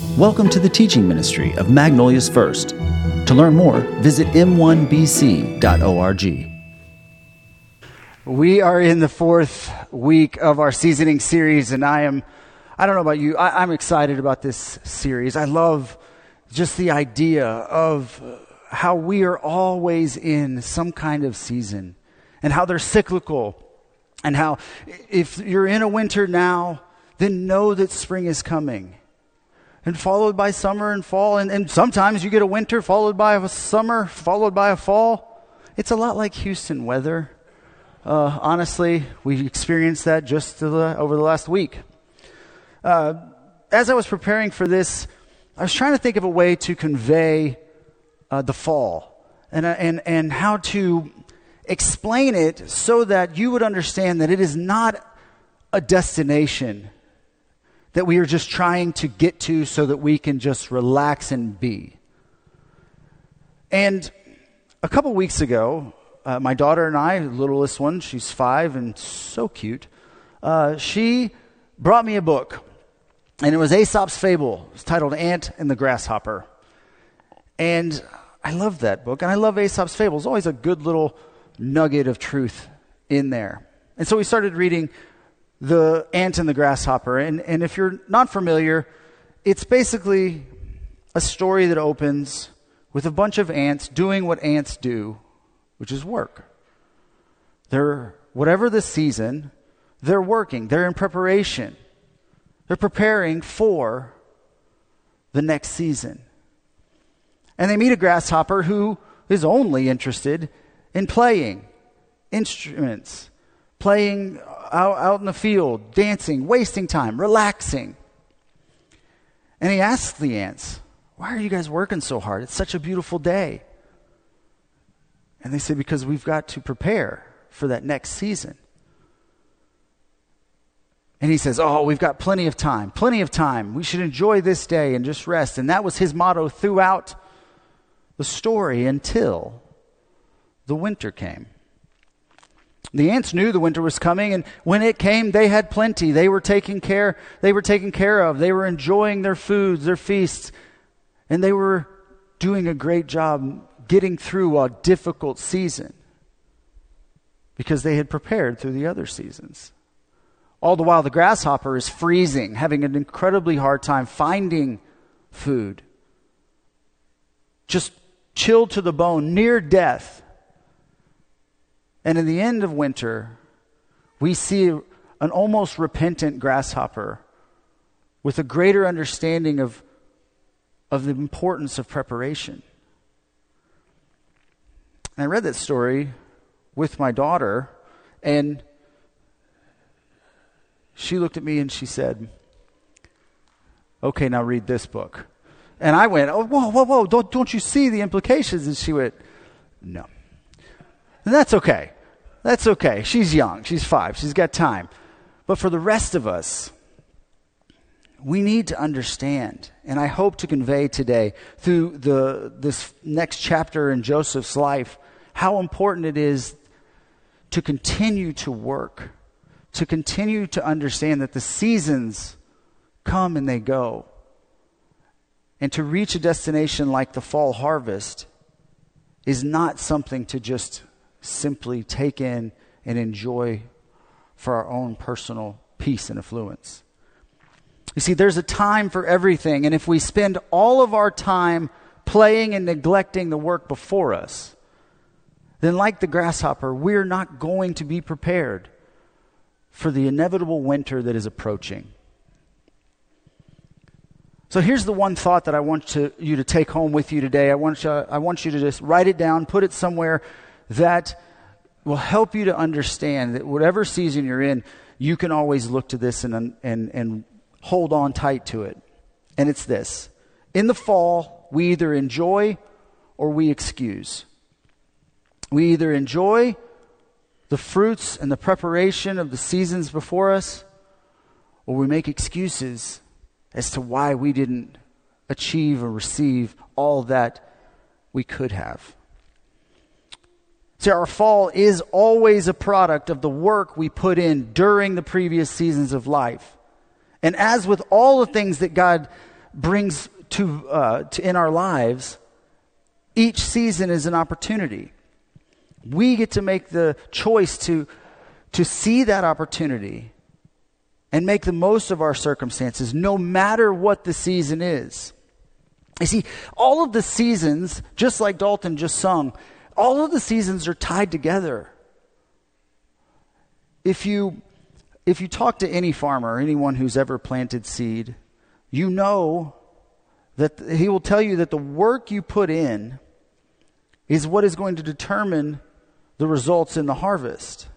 Welcome to the teaching ministry of Magnolia's First. To learn more, visit m1bc.org. We are in the fourth week of our seasoning series, and I am, I don't know about you, I, am excited about this series. I love just the idea of how we are always in some kind of season and how they're cyclical, and how if you're in a winter now, then know that spring is coming and followed by summer and fall. And, and sometimes you get a winter followed by a summer, followed by a fall. It's a lot like Houston weather. Uh, honestly, we experienced that just the, over the last week. Uh, as I was preparing for this, I was trying to think of a way to convey uh, the fall and, uh, and, and how to explain it so that you would understand that it is not a destination that we are just trying to get to so that we can just relax and be. And a couple weeks ago, uh, my daughter and I, littlest one, she's five and so cute, uh, she brought me a book. And it was Aesop's Fable. It's titled Ant and the Grasshopper. And I love that book. And I love Aesop's Fable. It's always a good little nugget of truth in there. And so we started reading the ant and the grasshopper. And, and if you're not familiar, it's basically a story that opens with a bunch of ants doing what ants do, which is work. They're, whatever the season, they're working, they're in preparation, they're preparing for the next season. And they meet a grasshopper who is only interested in playing instruments playing out, out in the field, dancing, wasting time, relaxing. And he asks the ants, Why are you guys working so hard? It's such a beautiful day. And they say, Because we've got to prepare for that next season. And he says, Oh, we've got plenty of time, plenty of time. We should enjoy this day and just rest. And that was his motto throughout the story until the winter came. The ants knew the winter was coming, and when it came, they had plenty. They were taken care, they were taken care of. They were enjoying their foods, their feasts, and they were doing a great job getting through a difficult season because they had prepared through the other seasons. All the while, the grasshopper is freezing, having an incredibly hard time finding food, just chilled to the bone, near death. And in the end of winter, we see an almost repentant grasshopper with a greater understanding of, of the importance of preparation. And I read that story with my daughter, and she looked at me and she said, Okay, now read this book. And I went, Oh, whoa, whoa, whoa, don't, don't you see the implications? And she went, No. And that's okay. That's okay. She's young. She's five. She's got time. But for the rest of us, we need to understand, and I hope to convey today through the, this next chapter in Joseph's life, how important it is to continue to work, to continue to understand that the seasons come and they go. And to reach a destination like the fall harvest is not something to just simply take in and enjoy for our own personal peace and affluence. You see, there's a time for everything, and if we spend all of our time playing and neglecting the work before us, then, like the grasshopper, we're not going to be prepared for the inevitable winter that is approaching. So here's the one thought that I want to, you to take home with you today. I want you, I want you to just write it down, put it somewhere that will help you to understand that whatever season you're in, you can always look to this and, and, and hold on tight to it. And it's this In the fall, we either enjoy or we excuse. We either enjoy the fruits and the preparation of the seasons before us, or we make excuses as to why we didn't achieve or receive all that we could have. See, our fall is always a product of the work we put in during the previous seasons of life. And as with all the things that God brings to, uh, to in our lives, each season is an opportunity. We get to make the choice to, to see that opportunity and make the most of our circumstances, no matter what the season is. You see, all of the seasons, just like Dalton just sung, all of the seasons are tied together. If you, if you talk to any farmer, anyone who's ever planted seed, you know that he will tell you that the work you put in is what is going to determine the results in the harvest.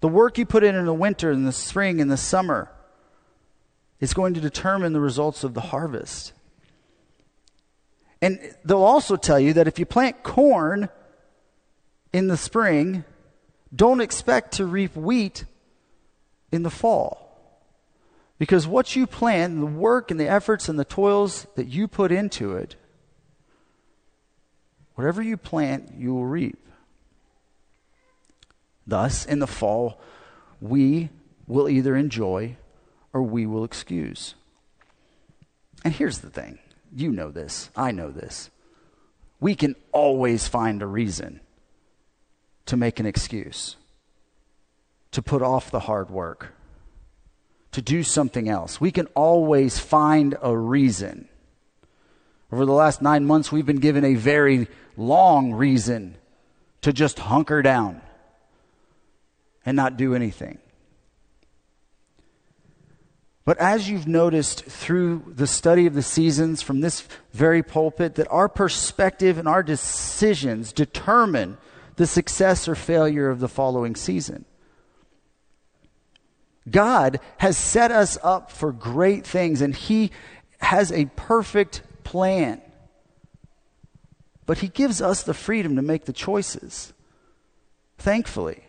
The work you put in in the winter, in the spring, in the summer is going to determine the results of the harvest. And they'll also tell you that if you plant corn in the spring, don't expect to reap wheat in the fall. Because what you plant, the work and the efforts and the toils that you put into it, whatever you plant, you will reap. Thus, in the fall, we will either enjoy or we will excuse. And here's the thing you know this, I know this. We can always find a reason to make an excuse, to put off the hard work, to do something else. We can always find a reason. Over the last nine months, we've been given a very long reason to just hunker down and not do anything. But as you've noticed through the study of the seasons from this very pulpit, that our perspective and our decisions determine the success or failure of the following season. God has set us up for great things, and He has a perfect plan. But He gives us the freedom to make the choices, thankfully,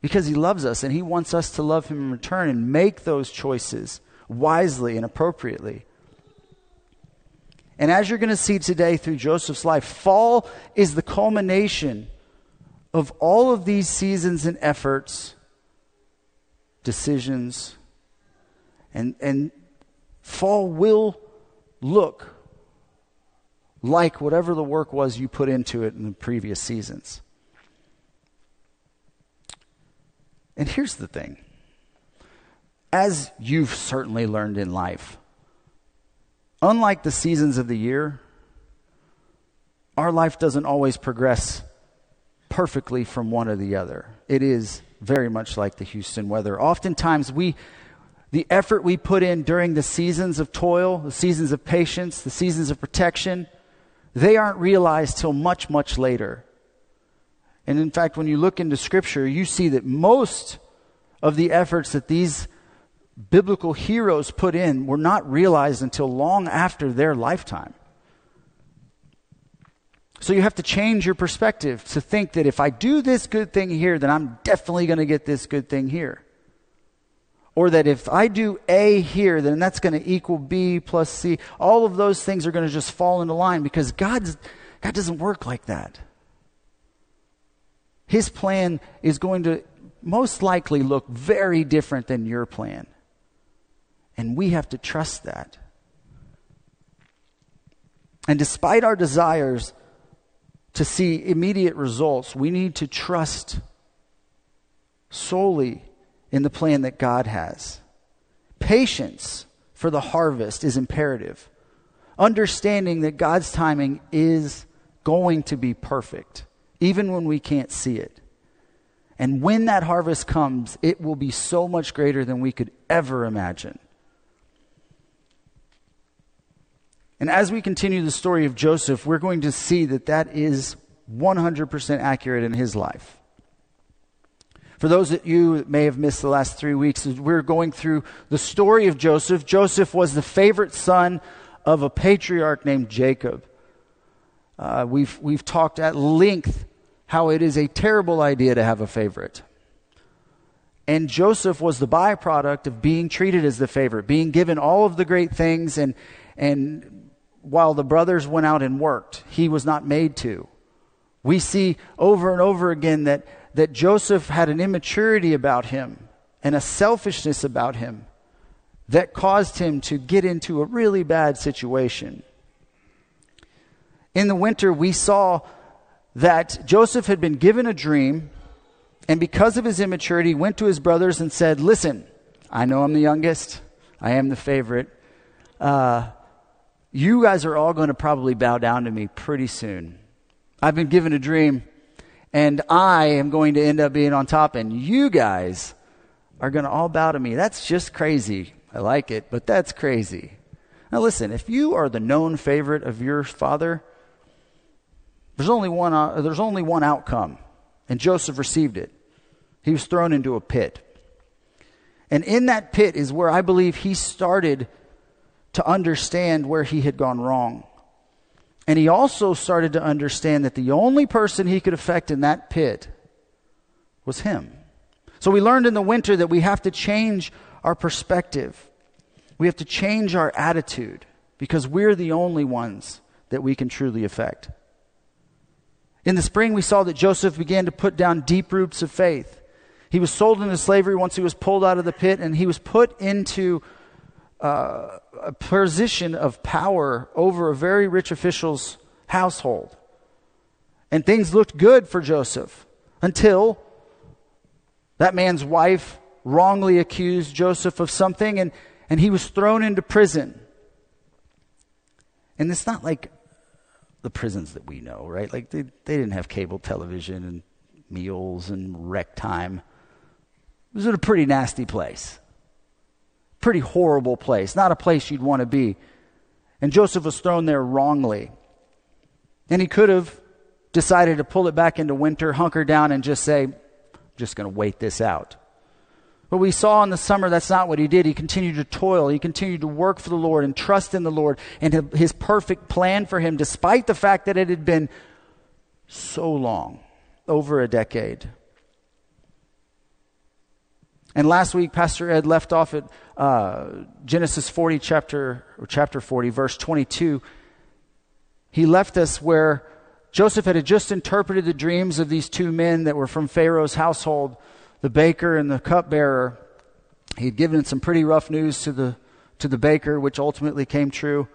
because He loves us and He wants us to love Him in return and make those choices wisely and appropriately. And as you're going to see today through Joseph's life, fall is the culmination of all of these seasons and efforts, decisions, and, and fall will look like whatever the work was you put into it in the previous seasons. And here's the thing as you've certainly learned in life, unlike the seasons of the year, our life doesn't always progress perfectly from one or the other. It is very much like the Houston weather. Oftentimes, we, the effort we put in during the seasons of toil, the seasons of patience, the seasons of protection, they aren't realized till much, much later. And in fact, when you look into Scripture, you see that most of the efforts that these biblical heroes put in were not realized until long after their lifetime. So you have to change your perspective to think that if I do this good thing here, then I'm definitely going to get this good thing here. Or that if I do A here, then that's going to equal B plus C. All of those things are going to just fall into line because God's, God doesn't work like that. His plan is going to most likely look very different than your plan. And we have to trust that. And despite our desires to see immediate results, we need to trust solely in the plan that God has. Patience for the harvest is imperative. Understanding that God's timing is going to be perfect, even when we can't see it. And when that harvest comes, it will be so much greater than we could ever imagine. And as we continue the story of Joseph, we're going to see that that is 100% accurate in his life. For those of you that may have missed the last three weeks, we're going through the story of Joseph. Joseph was the favorite son of a patriarch named Jacob. Uh, we've, we've talked at length how it is a terrible idea to have a favorite. And Joseph was the byproduct of being treated as the favorite, being given all of the great things and, and while the brothers went out and worked. He was not made to. We see over and over again that, that Joseph had an immaturity about him and a selfishness about him that caused him to get into a really bad situation. In the winter, we saw that Joseph had been given a dream, and because of his immaturity, went to his brothers and said, Listen, I know I'm the youngest, I am the favorite. Uh, you guys are all going to probably bow down to me pretty soon. I've been given a dream, and I am going to end up being on top, and you guys are going to all bow to me. That's just crazy. I like it, but that's crazy. Now, listen, if you are the known favorite of your father, there's only one, uh, there's only one outcome, and Joseph received it. He was thrown into a pit. And in that pit is where I believe he started to understand where he had gone wrong. And he also started to understand that the only person he could affect in that pit was him. So we learned in the winter that we have to change our perspective. We have to change our attitude because we're the only ones that we can truly affect. In the spring, we saw that Joseph began to put down deep roots of faith. He was sold into slavery once he was pulled out of the pit, and he was put into uh, a position of power over a very rich official's household. And things looked good for Joseph until that man's wife wrongly accused Joseph of something, and, and he was thrown into prison. And it's not like the prisons that we know, right? Like they, they didn't have cable television and meals and rec time. It was in a pretty nasty place. Pretty horrible place. Not a place you'd want to be. And Joseph was thrown there wrongly. And he could have decided to pull it back into winter, hunker down, and just say, I'm just going to wait this out. But we saw in the summer that's not what he did. He continued to toil. He continued to work for the Lord and trust in the Lord and his perfect plan for him, despite the fact that it had been so long over a decade. And last week, Pastor Ed left off at uh, Genesis 40, chapter, or chapter 40, verse 22. He left us where Joseph had just interpreted the dreams of these two men that were from Pharaoh's household the baker and the cupbearer. He had given some pretty rough news to the, to the baker, which ultimately came true.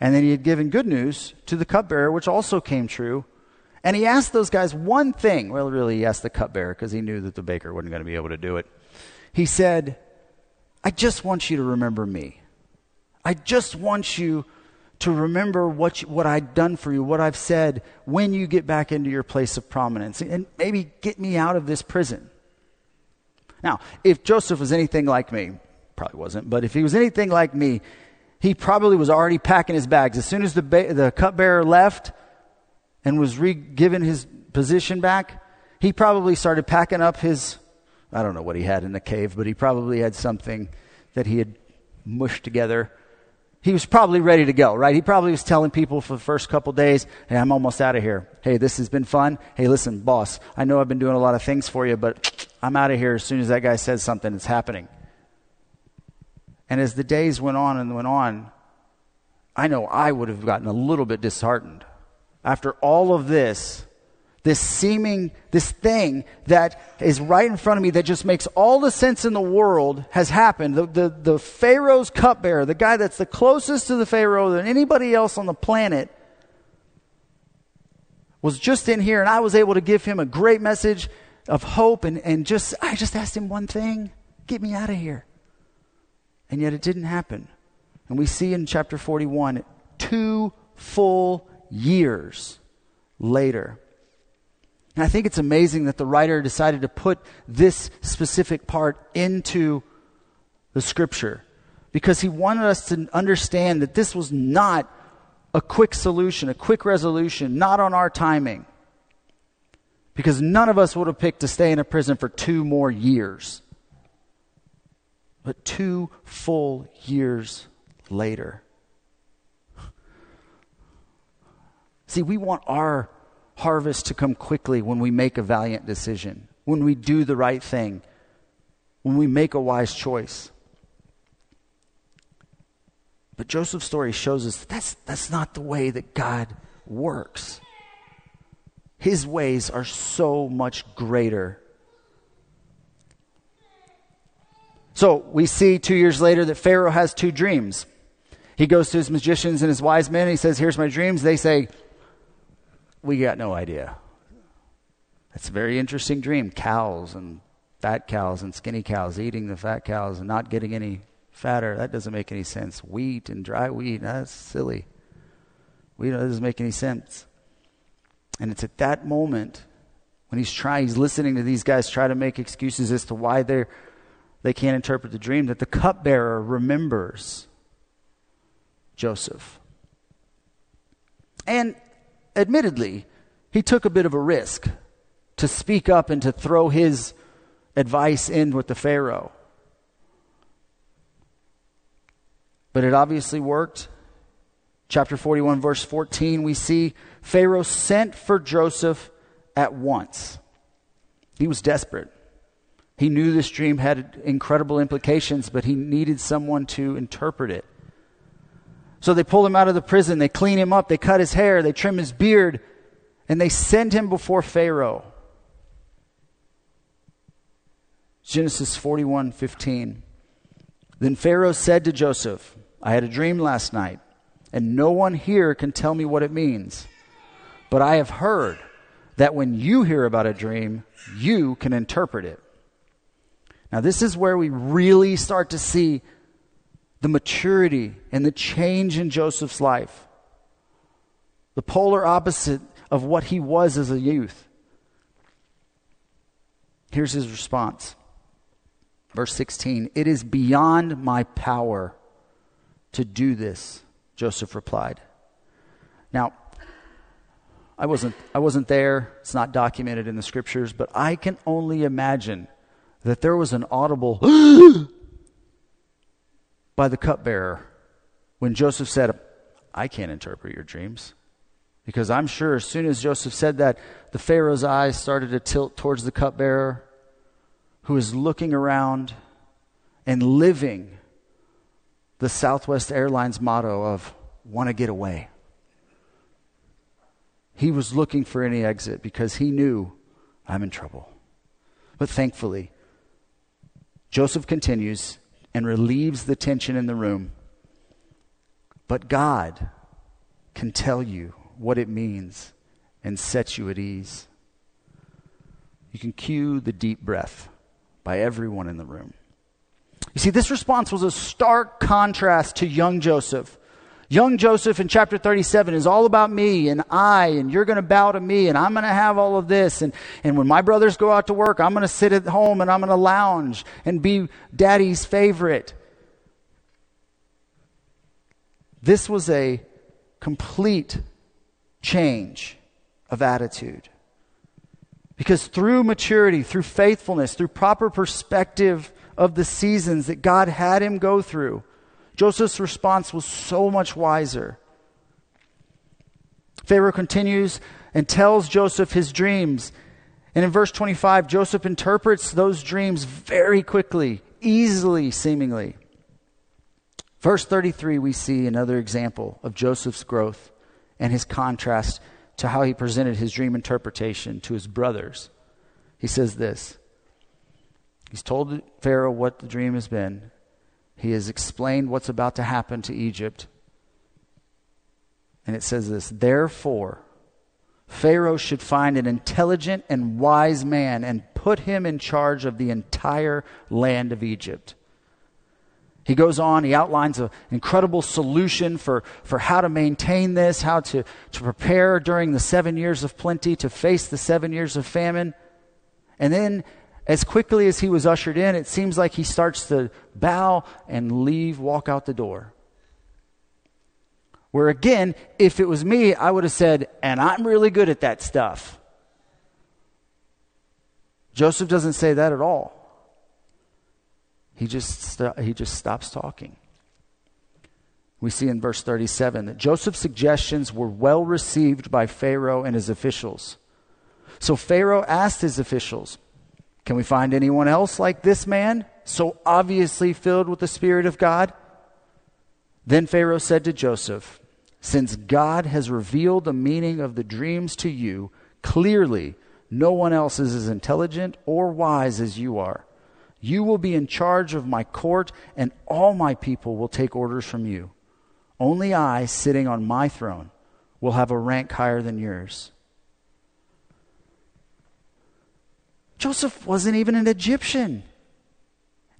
And then he had given good news to the cupbearer, which also came true. And he asked those guys one thing. Well, really, he asked the cupbearer because he knew that the baker wasn't going to be able to do it. He said, I just want you to remember me. I just want you to remember what, you, what I've done for you, what I've said when you get back into your place of prominence, and maybe get me out of this prison. Now, if Joseph was anything like me, probably wasn't, but if he was anything like me, he probably was already packing his bags. As soon as the, ba- the cupbearer left and was re- given his position back, he probably started packing up his, I don't know what he had in the cave, but he probably had something that he had mushed together. He was probably ready to go, right? He probably was telling people for the first couple days, hey, I'm almost out of here. Hey, this has been fun. Hey, listen, boss, I know I've been doing a lot of things for you, but I'm out of here as soon as that guy says something, it's happening. And as the days went on and went on, I know I would have gotten a little bit disheartened. After all of this, this seeming, this thing that is right in front of me that just makes all the sense in the world has happened. The, the, the Pharaoh's cupbearer, the guy that's the closest to the Pharaoh than anybody else on the planet, was just in here, and I was able to give him a great message of hope and, and just I just asked him one thing, get me out of here. And yet it didn't happen. And we see in chapter 41 two full years later. And I think it's amazing that the writer decided to put this specific part into the scripture because he wanted us to understand that this was not a quick solution, a quick resolution, not on our timing because none of us would have picked to stay in a prison for two more years. But two full years later. See, we want our harvest to come quickly when we make a valiant decision, when we do the right thing, when we make a wise choice. But Joseph's story shows us that that's, that's not the way that God works. His ways are so much greater. So we see two years later that Pharaoh has two dreams. He goes to his magicians and his wise men. And he says, Here's my dreams. They say, We got no idea. That's a very interesting dream. Cows and fat cows and skinny cows eating the fat cows and not getting any fatter. That doesn't make any sense. Wheat and dry wheat, that's silly. Wheat doesn't make any sense. And it's at that moment when he's trying, he's listening to these guys try to make excuses as to why they're they can't interpret the dream, that the cupbearer remembers Joseph. And admittedly, he took a bit of a risk to speak up and to throw his advice in with the Pharaoh. But it obviously worked. Chapter 41, verse 14, we see Pharaoh sent for Joseph at once. He was desperate. He knew this dream had incredible implications, but he needed someone to interpret it. So they pull him out of the prison, they clean him up, they cut his hair, they trim his beard, and they send him before Pharaoh. Genesis 41 15. Then Pharaoh said to Joseph, I had a dream last night, and no one here can tell me what it means. But I have heard that when you hear about a dream, you can interpret it. Now, this is where we really start to see the maturity and the change in Joseph's life. The polar opposite of what he was as a youth. Here's his response. Verse 16 It is beyond my power to do this, Joseph replied. Now, I wasn't, I wasn't there, it's not documented in the scriptures, but I can only imagine that there was an audible by the cupbearer when Joseph said, I can't interpret your dreams. Because I'm sure as soon as Joseph said that, the Pharaoh's eyes started to tilt towards the cupbearer who is looking around and living the Southwest Airlines motto of want to get away. He was looking for any exit because he knew I'm in trouble. But thankfully, Joseph continues and relieves the tension in the room. But God can tell you what it means and set you at ease. You can cue the deep breath by everyone in the room. You see, this response was a stark contrast to young Joseph Young Joseph in chapter 37 is all about me and I, and you're going to bow to me, and I'm going to have all of this. And, and when my brothers go out to work, I'm going to sit at home and I'm going to lounge and be daddy's favorite. This was a complete change of attitude. Because through maturity, through faithfulness, through proper perspective of the seasons that God had him go through, Joseph's response was so much wiser. Pharaoh continues and tells Joseph his dreams. And in verse 25, Joseph interprets those dreams very quickly, easily, seemingly. Verse 33, we see another example of Joseph's growth and his contrast to how he presented his dream interpretation to his brothers. He says this He's told Pharaoh what the dream has been, he has explained what's about to happen to Egypt. And it says this Therefore, Pharaoh should find an intelligent and wise man and put him in charge of the entire land of Egypt. He goes on, he outlines an incredible solution for, for how to maintain this, how to, to prepare during the seven years of plenty, to face the seven years of famine. And then as quickly as he was ushered in, it seems like he starts to bow and leave, walk out the door. Where again, if it was me, I would have said, and I'm really good at that stuff. Joseph doesn't say that at all. He just, st- he just stops talking. We see in verse 37 that Joseph's suggestions were well received by Pharaoh and his officials. So Pharaoh asked his officials, can we find anyone else like this man, so obviously filled with the Spirit of God? Then Pharaoh said to Joseph, Since God has revealed the meaning of the dreams to you, clearly no one else is as intelligent or wise as you are. You will be in charge of my court, and all my people will take orders from you. Only I, sitting on my throne, will have a rank higher than yours. Joseph wasn't even an Egyptian,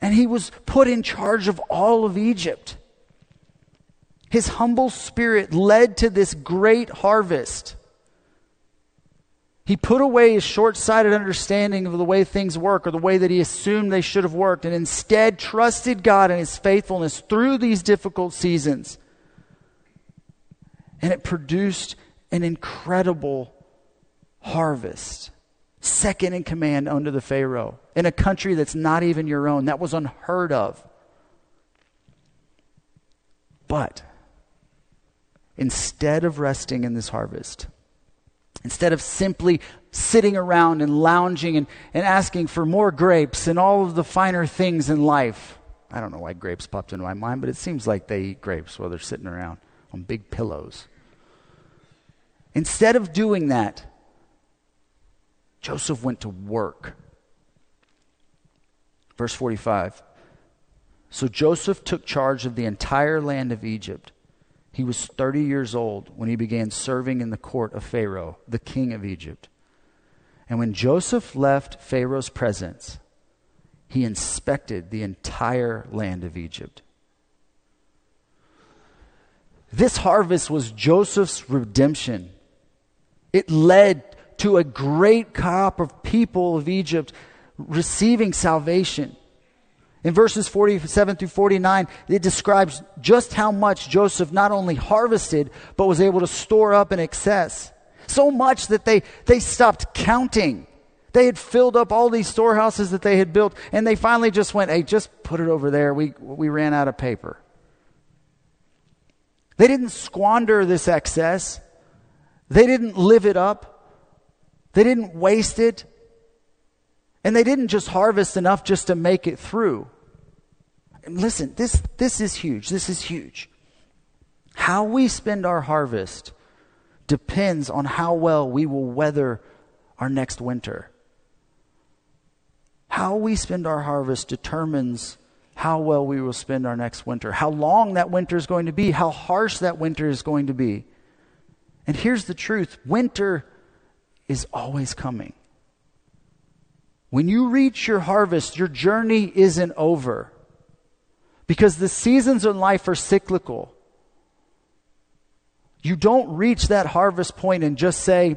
and he was put in charge of all of Egypt. His humble spirit led to this great harvest. He put away his short sighted understanding of the way things work or the way that he assumed they should have worked and instead trusted God and his faithfulness through these difficult seasons. And it produced an incredible harvest. Second in command under the Pharaoh in a country that's not even your own. That was unheard of. But instead of resting in this harvest, Instead of simply sitting around and lounging and, and asking for more grapes and all of the finer things in life. I don't know why grapes popped into my mind, but it seems like they eat grapes while they're sitting around on big pillows. Instead of doing that, Joseph went to work. Verse 45. So Joseph took charge of the entire land of Egypt he was 30 years old when he began serving in the court of Pharaoh, the king of Egypt. And when Joseph left Pharaoh's presence, he inspected the entire land of Egypt. This harvest was Joseph's redemption. It led to a great crop of people of Egypt receiving salvation. In verses 47 through 49, it describes just how much Joseph not only harvested, but was able to store up in excess. So much that they, they stopped counting. They had filled up all these storehouses that they had built, and they finally just went, hey, just put it over there. We, we ran out of paper. They didn't squander this excess, they didn't live it up, they didn't waste it. And they didn't just harvest enough just to make it through. And listen, this, this is huge. This is huge. How we spend our harvest depends on how well we will weather our next winter. How we spend our harvest determines how well we will spend our next winter, how long that winter is going to be, how harsh that winter is going to be. And here's the truth winter is always coming. When you reach your harvest, your journey isn't over. Because the seasons in life are cyclical. You don't reach that harvest point and just say,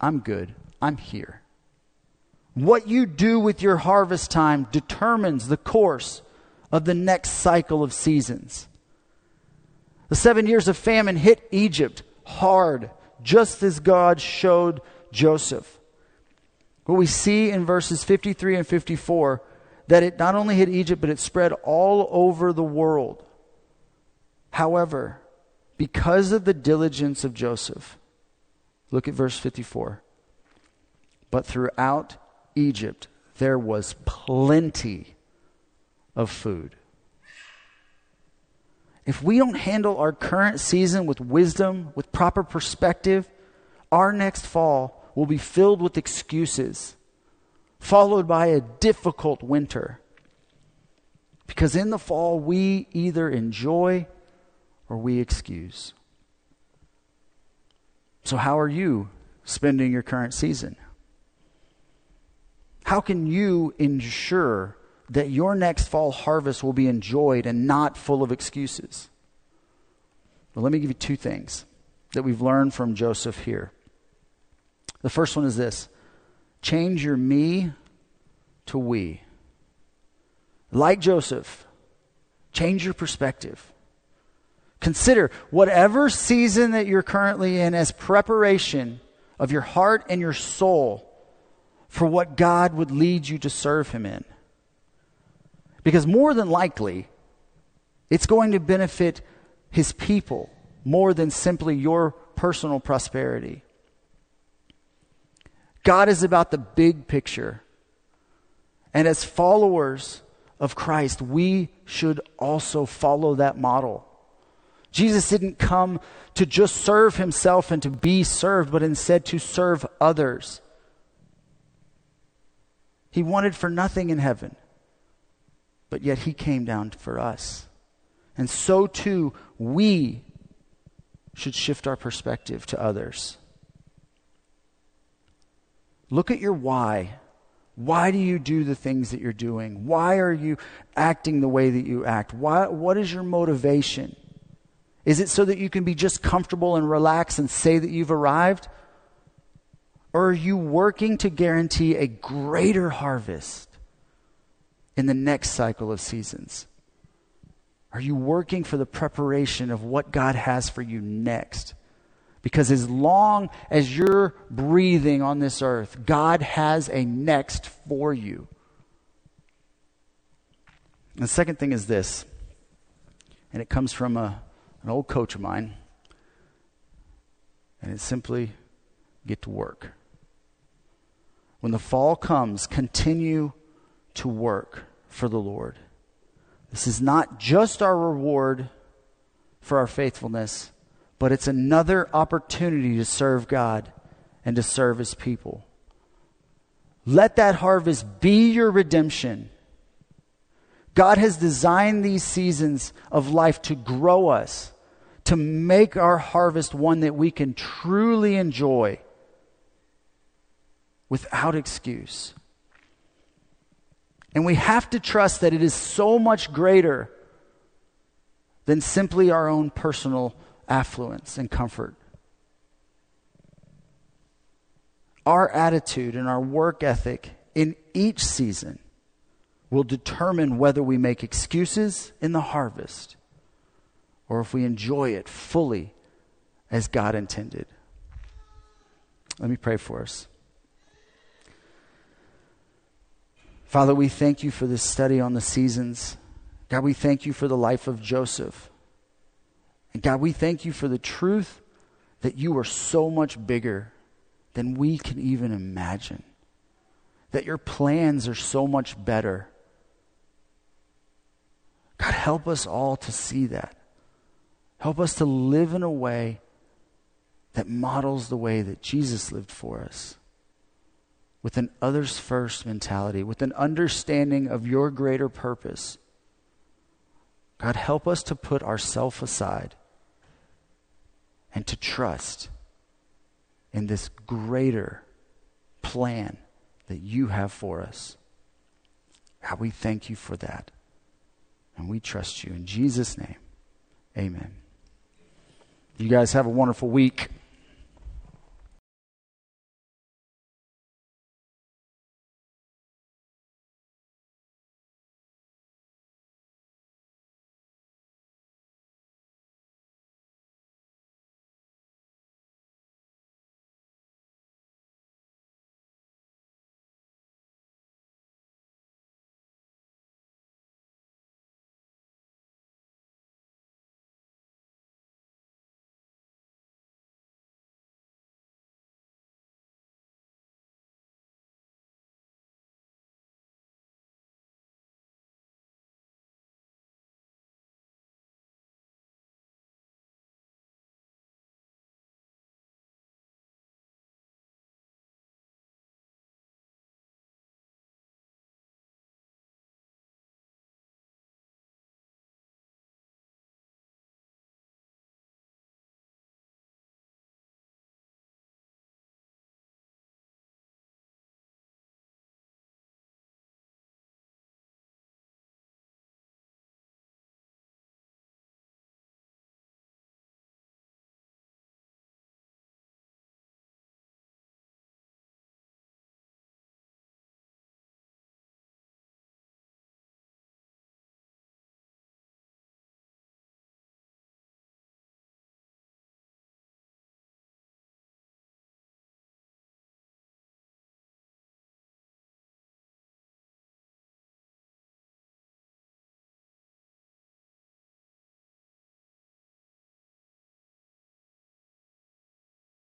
I'm good, I'm here. What you do with your harvest time determines the course of the next cycle of seasons. The seven years of famine hit Egypt hard, just as God showed Joseph. What we see in verses 53 and 54 that it not only hit Egypt, but it spread all over the world. However, because of the diligence of Joseph, look at verse 54. But throughout Egypt, there was plenty of food. If we don't handle our current season with wisdom, with proper perspective, our next fall will be filled with excuses, followed by a difficult winter. Because in the fall, we either enjoy or we excuse. So, how are you spending your current season? How can you ensure that your next fall harvest will be enjoyed and not full of excuses? Well, let me give you two things that we've learned from Joseph here. The first one is this change your me to we. Like Joseph, change your perspective. Consider whatever season that you're currently in as preparation of your heart and your soul for what God would lead you to serve Him in. Because more than likely, it's going to benefit His people more than simply your personal prosperity. God is about the big picture. And as followers of Christ, we should also follow that model. Jesus didn't come to just serve himself and to be served, but instead to serve others. He wanted for nothing in heaven but yet he came down for us. And so too, we should shift our perspective to others. Look at your why. Why do you do the things that you're doing? Why are you acting the way that you act? Why, what is your motivation? Is it so that you can be just comfortable and relax and say that you've arrived? Or are you working to guarantee a greater harvest in the next cycle of seasons? Are you working for the preparation of what God has for you next? Because as long as you're breathing on this earth, God has a next for you. And the second thing is this, and it comes from a, an old coach of mine, and it's simply get to work. When the fall comes, continue to work for the Lord. This is not just our reward for our faithfulness but it's another opportunity to serve God and to serve His people. Let that harvest be your redemption. God has designed these seasons of life to grow us, to make our harvest one that we can truly enjoy without excuse. And we have to trust that it is so much greater than simply our own personal affluence and comfort. Our attitude and our work ethic in each season will determine whether we make excuses in the harvest or if we enjoy it fully as God intended. Let me pray for us. Father, we thank you for this study on the seasons. God, we thank you for the life of Joseph. And God, we thank you for the truth that you are so much bigger than we can even imagine, that your plans are so much better. God, help us all to see that. Help us to live in a way that models the way that Jesus lived for us with an others first mentality, with an understanding of your greater purpose. God, help us to put ourself aside and to trust in this greater plan that you have for us. God, we thank you for that. And we trust you. In Jesus' name, amen. You guys have a wonderful week.